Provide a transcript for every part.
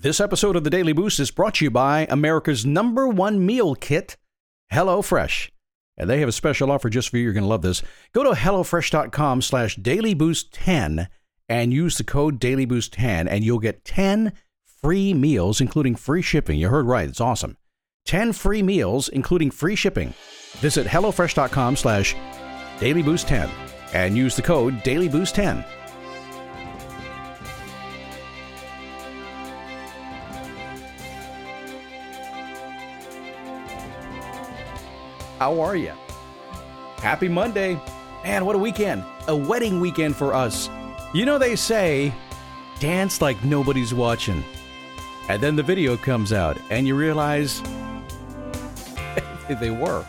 This episode of the Daily Boost is brought to you by America's number one meal kit, HelloFresh. And they have a special offer just for you. You're going to love this. Go to HelloFresh.com slash DailyBoost10 and use the code DailyBoost10 and you'll get 10 free meals, including free shipping. You heard right. It's awesome. 10 free meals, including free shipping. Visit HelloFresh.com slash DailyBoost10 and use the code DailyBoost10. How are you? Happy Monday. Man, what a weekend. A wedding weekend for us. You know, they say, dance like nobody's watching. And then the video comes out, and you realize they were.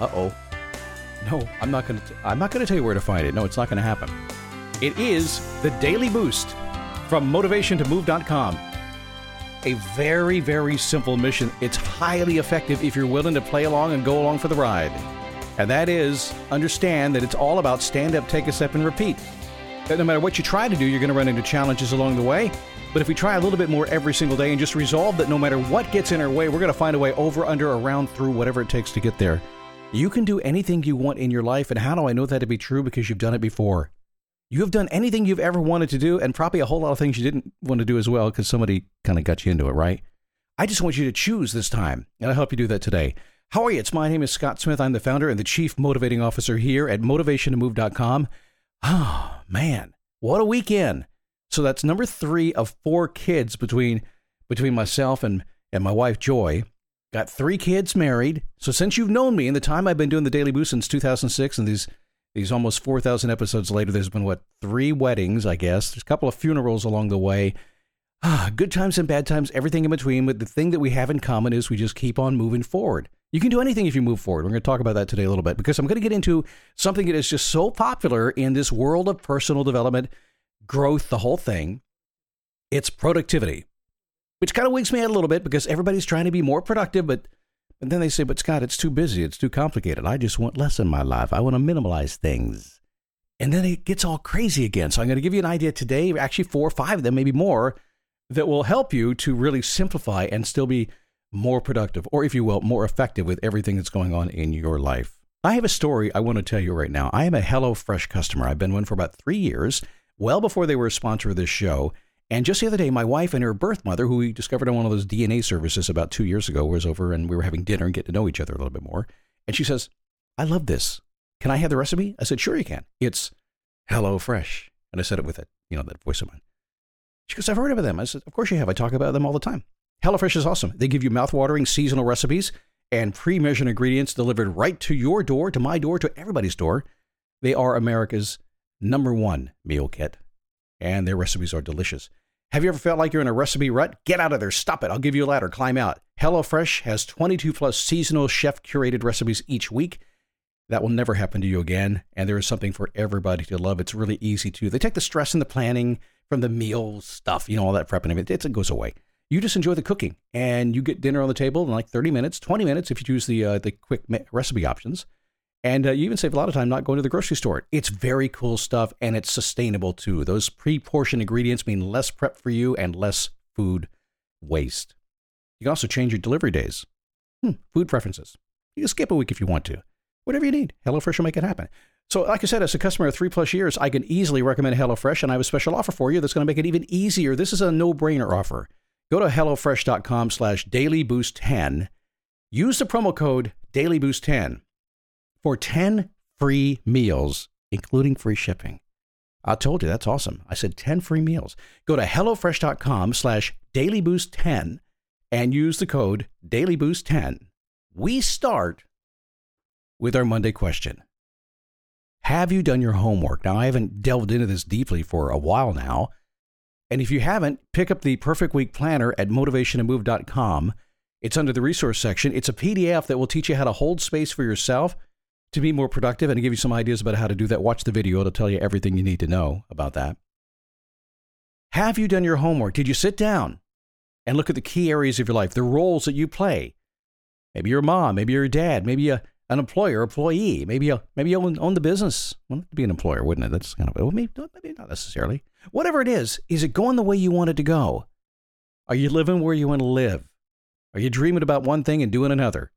Uh oh. No, I'm not gonna. T- I'm not gonna tell you where to find it. No, it's not gonna happen. It is the Daily Boost from MotivationToMove.com. A very, very simple mission. It's highly effective if you're willing to play along and go along for the ride. And that is understand that it's all about stand up, take a step, and repeat. That no matter what you try to do, you're going to run into challenges along the way. But if we try a little bit more every single day and just resolve that no matter what gets in our way, we're going to find a way over, under, around, through, whatever it takes to get there. You can do anything you want in your life. And how do I know that to be true? Because you've done it before. You have done anything you've ever wanted to do, and probably a whole lot of things you didn't want to do as well because somebody kind of got you into it, right? I just want you to choose this time, and I'll help you do that today. How are you? It's my name is Scott Smith. I'm the founder and the chief motivating officer here at motivationtomove.com. Oh, man, what a weekend. So that's number three of four kids between between myself and, and my wife Joy. Got three kids married. So since you've known me in the time I've been doing the Daily Boost since 2006 and these these almost 4,000 episodes later, there's been, what, three weddings, I guess. There's a couple of funerals along the way. Ah, good times and bad times, everything in between. But the thing that we have in common is we just keep on moving forward. You can do anything if you move forward. We're going to talk about that today a little bit because I'm going to get into something that is just so popular in this world of personal development, growth, the whole thing. It's productivity, which kind of wakes me out a little bit because everybody's trying to be more productive, but and then they say, but Scott, it's too busy. It's too complicated. I just want less in my life. I want to minimalize things. And then it gets all crazy again. So I'm going to give you an idea today, actually four or five of them, maybe more, that will help you to really simplify and still be more productive, or if you will, more effective with everything that's going on in your life. I have a story I want to tell you right now. I am a HelloFresh customer. I've been one for about three years, well before they were a sponsor of this show. And just the other day, my wife and her birth mother, who we discovered on one of those DNA services about two years ago, was over and we were having dinner and getting to know each other a little bit more. And she says, I love this. Can I have the recipe? I said, sure you can. It's Hello Fresh. And I said it with it, you know, that voice of mine. She goes, I've heard of them. I said, of course you have. I talk about them all the time. HelloFresh is awesome. They give you mouthwatering seasonal recipes and pre-measured ingredients delivered right to your door, to my door, to everybody's door. They are America's number one meal kit, and their recipes are delicious. Have you ever felt like you're in a recipe rut? Get out of there. Stop it. I'll give you a ladder. Climb out. HelloFresh has 22 plus seasonal chef curated recipes each week. That will never happen to you again. And there is something for everybody to love. It's really easy to. They take the stress and the planning from the meal stuff, you know, all that prep and everything. It goes away. You just enjoy the cooking and you get dinner on the table in like 30 minutes, 20 minutes if you choose the, uh, the quick recipe options. And uh, you even save a lot of time not going to the grocery store. It's very cool stuff and it's sustainable too. Those pre portioned ingredients mean less prep for you and less food waste. You can also change your delivery days, hmm, food preferences. You can skip a week if you want to. Whatever you need, HelloFresh will make it happen. So, like I said, as a customer of three plus years, I can easily recommend HelloFresh, and I have a special offer for you that's going to make it even easier. This is a no-brainer offer. Go to HelloFresh.com slash DailyBoost10. Use the promo code DailyBoost10 for 10 free meals, including free shipping. I told you, that's awesome. I said 10 free meals. Go to HelloFresh.com slash DailyBoost10 and use the code DailyBoost10. We start with our Monday question. Have you done your homework? Now, I haven't delved into this deeply for a while now. And if you haven't, pick up the Perfect Week Planner at motivationtomove.com. It's under the resource section. It's a PDF that will teach you how to hold space for yourself to be more productive and give you some ideas about how to do that, watch the video. It'll tell you everything you need to know about that. Have you done your homework? Did you sit down and look at the key areas of your life, the roles that you play? Maybe you're a mom, maybe you're a dad, maybe a, an employer, employee, maybe you, maybe you own, own the business. Well, be an employer, wouldn't it? That's kind of well, maybe, maybe not necessarily. Whatever it is, is it going the way you want it to go? Are you living where you want to live? Are you dreaming about one thing and doing another?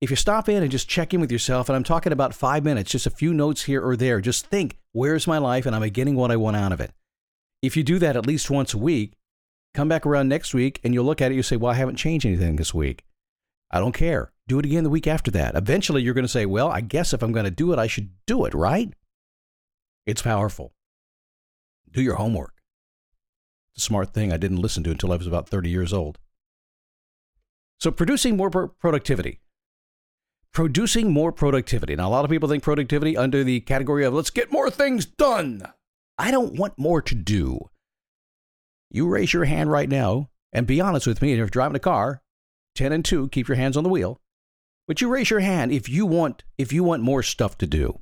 If you stop in and just check in with yourself, and I'm talking about five minutes, just a few notes here or there, just think, where's my life and am I getting what I want out of it? If you do that at least once a week, come back around next week and you'll look at it, you say, well, I haven't changed anything this week. I don't care. Do it again the week after that. Eventually, you're going to say, well, I guess if I'm going to do it, I should do it, right? It's powerful. Do your homework. It's a smart thing I didn't listen to until I was about 30 years old. So, producing more productivity. Producing more productivity. Now, a lot of people think productivity under the category of let's get more things done. I don't want more to do. You raise your hand right now and be honest with me. If you're driving a car, 10 and 2, keep your hands on the wheel. But you raise your hand if you want if you want more stuff to do.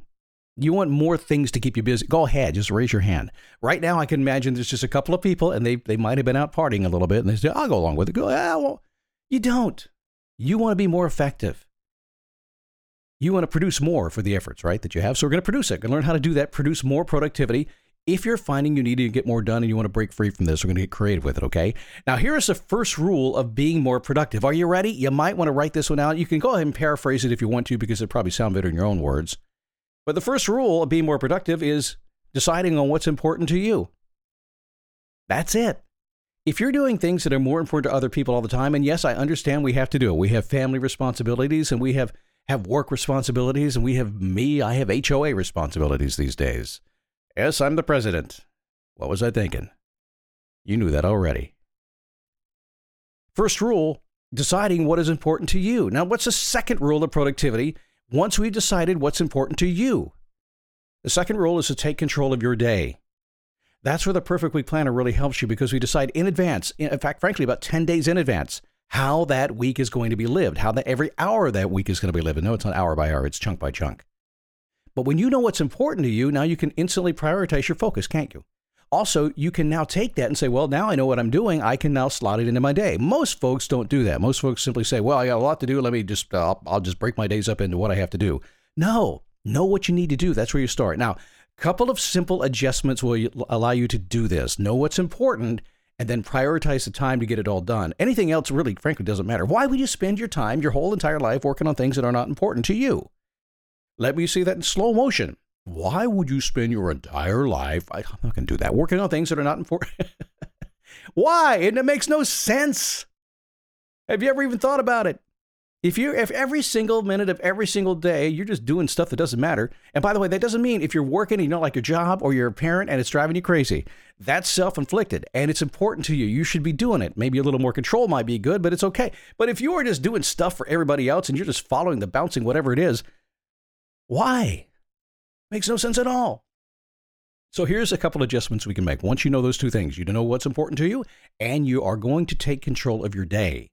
You want more things to keep you busy. Go ahead, just raise your hand. Right now I can imagine there's just a couple of people and they they might have been out partying a little bit and they say, I'll go along with it. Go, ah, well, you don't. You want to be more effective. You want to produce more for the efforts, right, that you have. So we're going to produce it. Going to learn how to do that, produce more productivity if you're finding you need to get more done and you want to break free from this, we're going to get creative with it, okay? Now, here is the first rule of being more productive. Are you ready? You might want to write this one out. You can go ahead and paraphrase it if you want to because it probably sound better in your own words. But the first rule of being more productive is deciding on what's important to you. That's it. If you're doing things that are more important to other people all the time, and yes, I understand we have to do it. We have family responsibilities and we have, have work responsibilities and we have me, I have HOA responsibilities these days. Yes, I'm the president. What was I thinking? You knew that already. First rule deciding what is important to you. Now, what's the second rule of productivity once we've decided what's important to you? The second rule is to take control of your day. That's where the Perfect Week Planner really helps you because we decide in advance, in fact, frankly, about 10 days in advance, how that week is going to be lived, how that every hour of that week is going to be lived. No, it's not hour by hour, it's chunk by chunk. But when you know what's important to you, now you can instantly prioritize your focus, can't you? Also, you can now take that and say, well, now I know what I'm doing. I can now slot it into my day. Most folks don't do that. Most folks simply say, well, I got a lot to do. Let me just, uh, I'll, just break my days up into what I have to do. No, know what you need to do. That's where you start. Now, a couple of simple adjustments will allow you to do this. Know what's important and then prioritize the time to get it all done. Anything else really, frankly, doesn't matter. Why would you spend your time, your whole entire life, working on things that are not important to you? Let me see that in slow motion. Why would you spend your entire life? I'm not going to do that. Working on things that are not important. Why? And it makes no sense. Have you ever even thought about it? If you if every single minute of every single day you're just doing stuff that doesn't matter, and by the way, that doesn't mean if you're working and you don't like your job or you're a parent and it's driving you crazy. That's self-inflicted and it's important to you. You should be doing it. Maybe a little more control might be good, but it's okay. But if you are just doing stuff for everybody else and you're just following the bouncing whatever it is, why? Makes no sense at all. So here's a couple adjustments we can make. Once you know those two things, you know what's important to you, and you are going to take control of your day.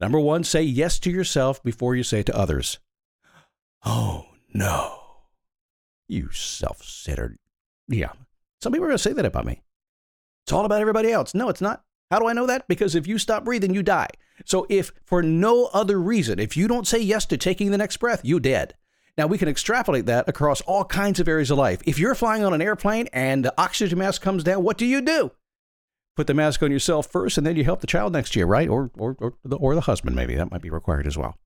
Number one, say yes to yourself before you say to others. Oh, no. You self centered. Yeah. Some people are going to say that about me. It's all about everybody else. No, it's not. How do I know that? Because if you stop breathing, you die. So if for no other reason, if you don't say yes to taking the next breath, you dead. Now, we can extrapolate that across all kinds of areas of life. If you're flying on an airplane and the oxygen mask comes down, what do you do? Put the mask on yourself first, and then you help the child next year, right? Or, or, or, the, or the husband, maybe. That might be required as well.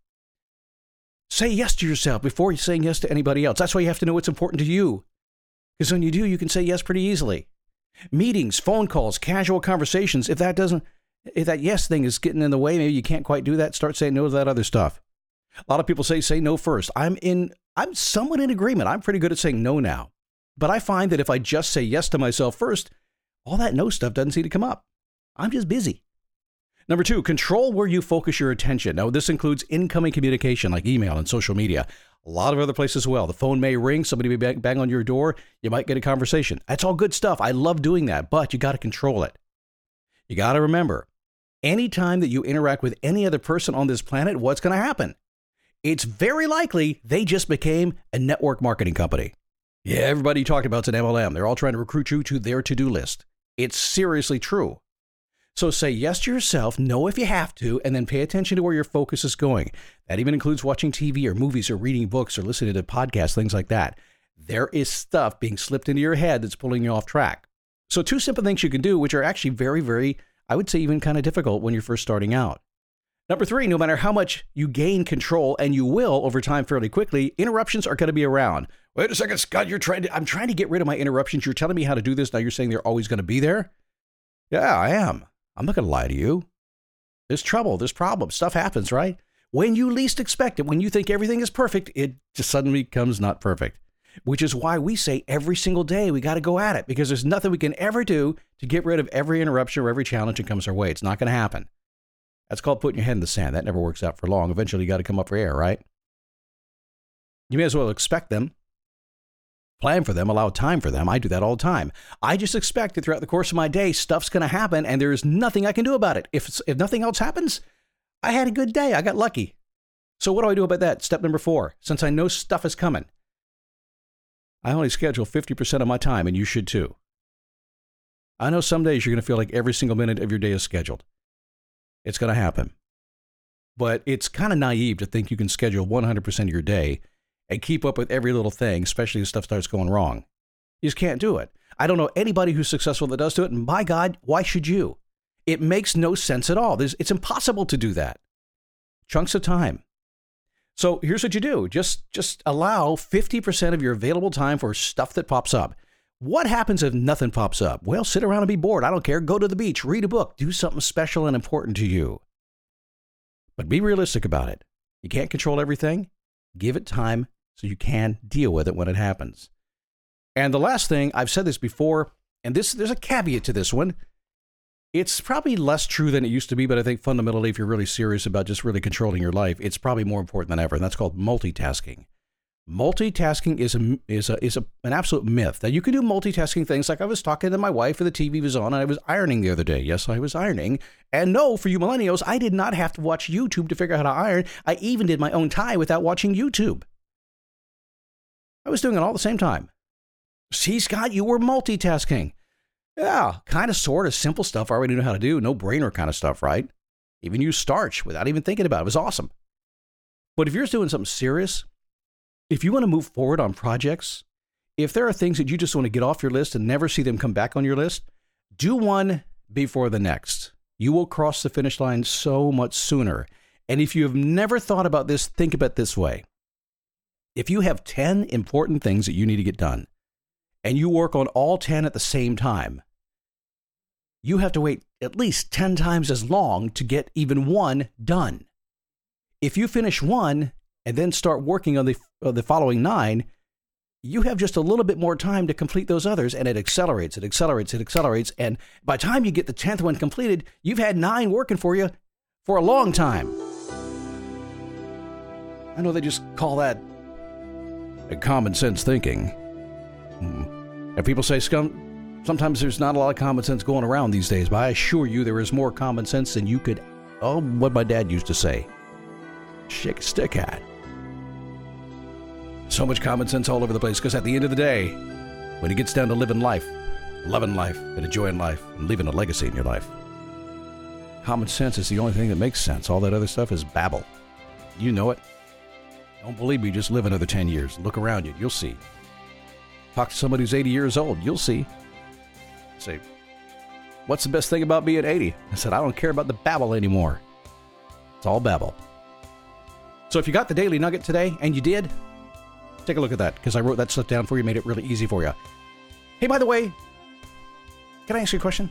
Say yes to yourself before you're saying yes to anybody else. That's why you have to know what's important to you. Because when you do, you can say yes pretty easily. Meetings, phone calls, casual conversations, if that doesn't, if that yes thing is getting in the way, maybe you can't quite do that, start saying no to that other stuff. A lot of people say say no first. I'm in I'm somewhat in agreement. I'm pretty good at saying no now. But I find that if I just say yes to myself first, all that no stuff doesn't seem to come up. I'm just busy. Number two, control where you focus your attention. Now, this includes incoming communication like email and social media. A lot of other places as well. The phone may ring, somebody may bang, bang on your door, you might get a conversation. That's all good stuff. I love doing that, but you got to control it. You got to remember anytime that you interact with any other person on this planet, what's going to happen? it's very likely they just became a network marketing company. Yeah, everybody talked about an MLM. They're all trying to recruit you to their to do list. It's seriously true. So say yes to yourself, know if you have to, and then pay attention to where your focus is going. That even includes watching TV or movies or reading books or listening to podcasts, things like that. There is stuff being slipped into your head that's pulling you off track. So, two simple things you can do, which are actually very, very I would say even kind of difficult when you're first starting out. Number three, no matter how much you gain control, and you will over time fairly quickly, interruptions are going to be around. Wait a second, Scott, you're trying to, I'm trying to get rid of my interruptions. You're telling me how to do this. Now you're saying they're always going to be there? Yeah, I am. I'm not going to lie to you. There's trouble, there's problems, stuff happens, right? When you least expect it, when you think everything is perfect, it just suddenly becomes not perfect. Which is why we say every single day we got to go at it because there's nothing we can ever do to get rid of every interruption or every challenge that comes our way. It's not going to happen. That's called putting your head in the sand. That never works out for long. Eventually, you got to come up for air, right? You may as well expect them, plan for them, allow time for them. I do that all the time. I just expect that throughout the course of my day, stuff's going to happen and there's nothing I can do about it. If, if nothing else happens, I had a good day. I got lucky. So, what do I do about that? Step number four since I know stuff is coming, I only schedule 50% of my time, and you should too. I know some days you're going to feel like every single minute of your day is scheduled. It's going to happen. But it's kind of naive to think you can schedule 100% of your day and keep up with every little thing, especially if stuff starts going wrong. You just can't do it. I don't know anybody who's successful that does do it, and by God, why should you? It makes no sense at all. There's, it's impossible to do that. Chunks of time. So here's what you do. Just just allow 50% of your available time for stuff that pops up. What happens if nothing pops up? Well, sit around and be bored. I don't care. Go to the beach, read a book, do something special and important to you. But be realistic about it. You can't control everything. Give it time so you can deal with it when it happens. And the last thing, I've said this before, and this there's a caveat to this one. It's probably less true than it used to be, but I think fundamentally, if you're really serious about just really controlling your life, it's probably more important than ever, and that's called multitasking. Multitasking is a is a is a, an absolute myth. That you can do multitasking things like I was talking to my wife and the TV was on and I was ironing the other day. Yes, I was ironing. And no, for you millennials, I did not have to watch YouTube to figure out how to iron. I even did my own tie without watching YouTube. I was doing it all at the same time. See, Scott, you were multitasking. Yeah, kind of, sort of simple stuff I already know how to do. No brainer kind of stuff, right? Even use starch without even thinking about it. It was awesome. But if you're doing something serious, if you want to move forward on projects, if there are things that you just want to get off your list and never see them come back on your list, do one before the next. You will cross the finish line so much sooner. And if you have never thought about this, think about this way. If you have 10 important things that you need to get done, and you work on all 10 at the same time, you have to wait at least 10 times as long to get even one done. If you finish one and then start working on the, uh, the following nine, you have just a little bit more time to complete those others, and it accelerates, it accelerates, it accelerates. And by the time you get the 10th one completed, you've had nine working for you for a long time. I know they just call that common sense thinking. Hmm. And people say scum, sometimes there's not a lot of common sense going around these days, but I assure you there is more common sense than you could, oh, what my dad used to say, shake a stick at. So much common sense all over the place because at the end of the day, when it gets down to living life, loving life, and enjoying life, and leaving a legacy in your life, common sense is the only thing that makes sense. All that other stuff is babble. You know it. Don't believe me, just live another 10 years. Look around you, you'll see. Talk to somebody who's 80 years old, you'll see. Say, what's the best thing about being 80? I said, I don't care about the babble anymore. It's all babble. So if you got the daily nugget today, and you did, take a look at that because I wrote that stuff down for you, made it really easy for you. Hey, by the way, can I ask you a question?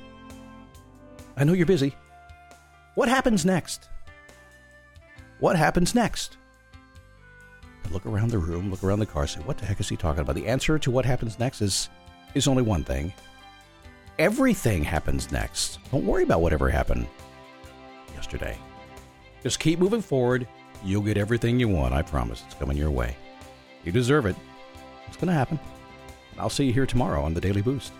I know you're busy. What happens next? What happens next? look around the room, look around the car, say, what the heck is he talking about? The answer to what happens next is, is only one thing. Everything happens next. Don't worry about whatever happened yesterday. Just keep moving forward. You'll get everything you want. I promise. It's coming your way. You deserve it. It's going to happen. I'll see you here tomorrow on the Daily Boost.